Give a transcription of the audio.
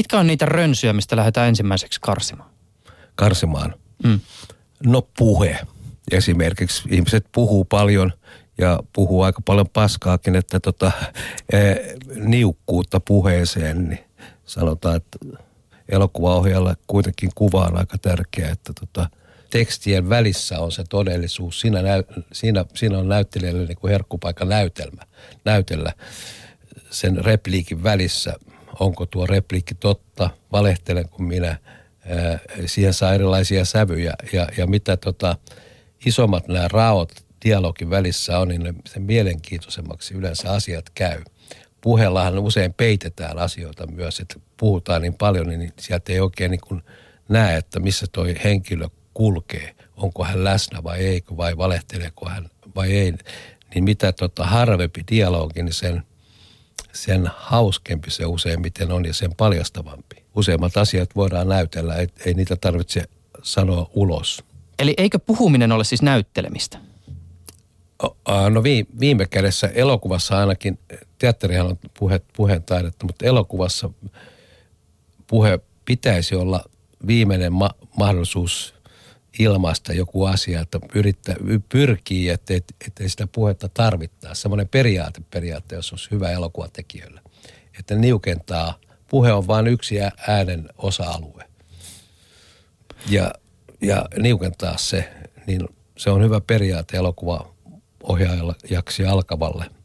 mitkä on niitä rönsyjä, mistä lähdetään ensimmäiseksi karsimaan? Karsimaan? Mm. No puhe. Esimerkiksi ihmiset puhuu paljon ja puhuu aika paljon paskaakin, että tota, e, niukkuutta puheeseen, niin sanotaan, että elokuvaohjaajalle kuitenkin kuva on aika tärkeä, että tota, tekstien välissä on se todellisuus. Siinä, näy, siinä, siinä on näyttelijälle niin kuin herkkupaikka näytelmä, näytellä sen repliikin välissä. Onko tuo repliikki totta, valehtelenko minä, siihen saa erilaisia sävyjä ja, ja mitä tota, isommat nämä raot dialogin välissä on, niin sen mielenkiintoisemmaksi yleensä asiat käy. Puheellahan usein peitetään asioita myös, että puhutaan niin paljon, niin sieltä ei oikein niin kuin näe, että missä toi henkilö kulkee. Onko hän läsnä vai ei, vai valehteleeko hän vai ei. Niin mitä tota harvempi dialogi, niin sen, sen hauskempi se useimmiten on ja sen paljastavampi. Useimmat asiat voidaan näytellä, et, ei niitä tarvitse sanoa ulos. Eli eikö puhuminen ole siis näyttelemistä? No viime kädessä elokuvassa ainakin, teatterihan on puhe, puheen taidetta, mutta elokuvassa puhe pitäisi olla viimeinen ma- mahdollisuus ilmaista joku asia, että yrittää, pyrkii, ettei, ettei sitä puhetta tarvittaa. Semmoinen periaate periaate, jos olisi hyvä elokuvatekijöille. Että niukentaa, puhe on vain yksi äänen osa-alue. Ja, ja niukentaa se, niin se on hyvä periaate elokuva ohjaajaksi alkavalle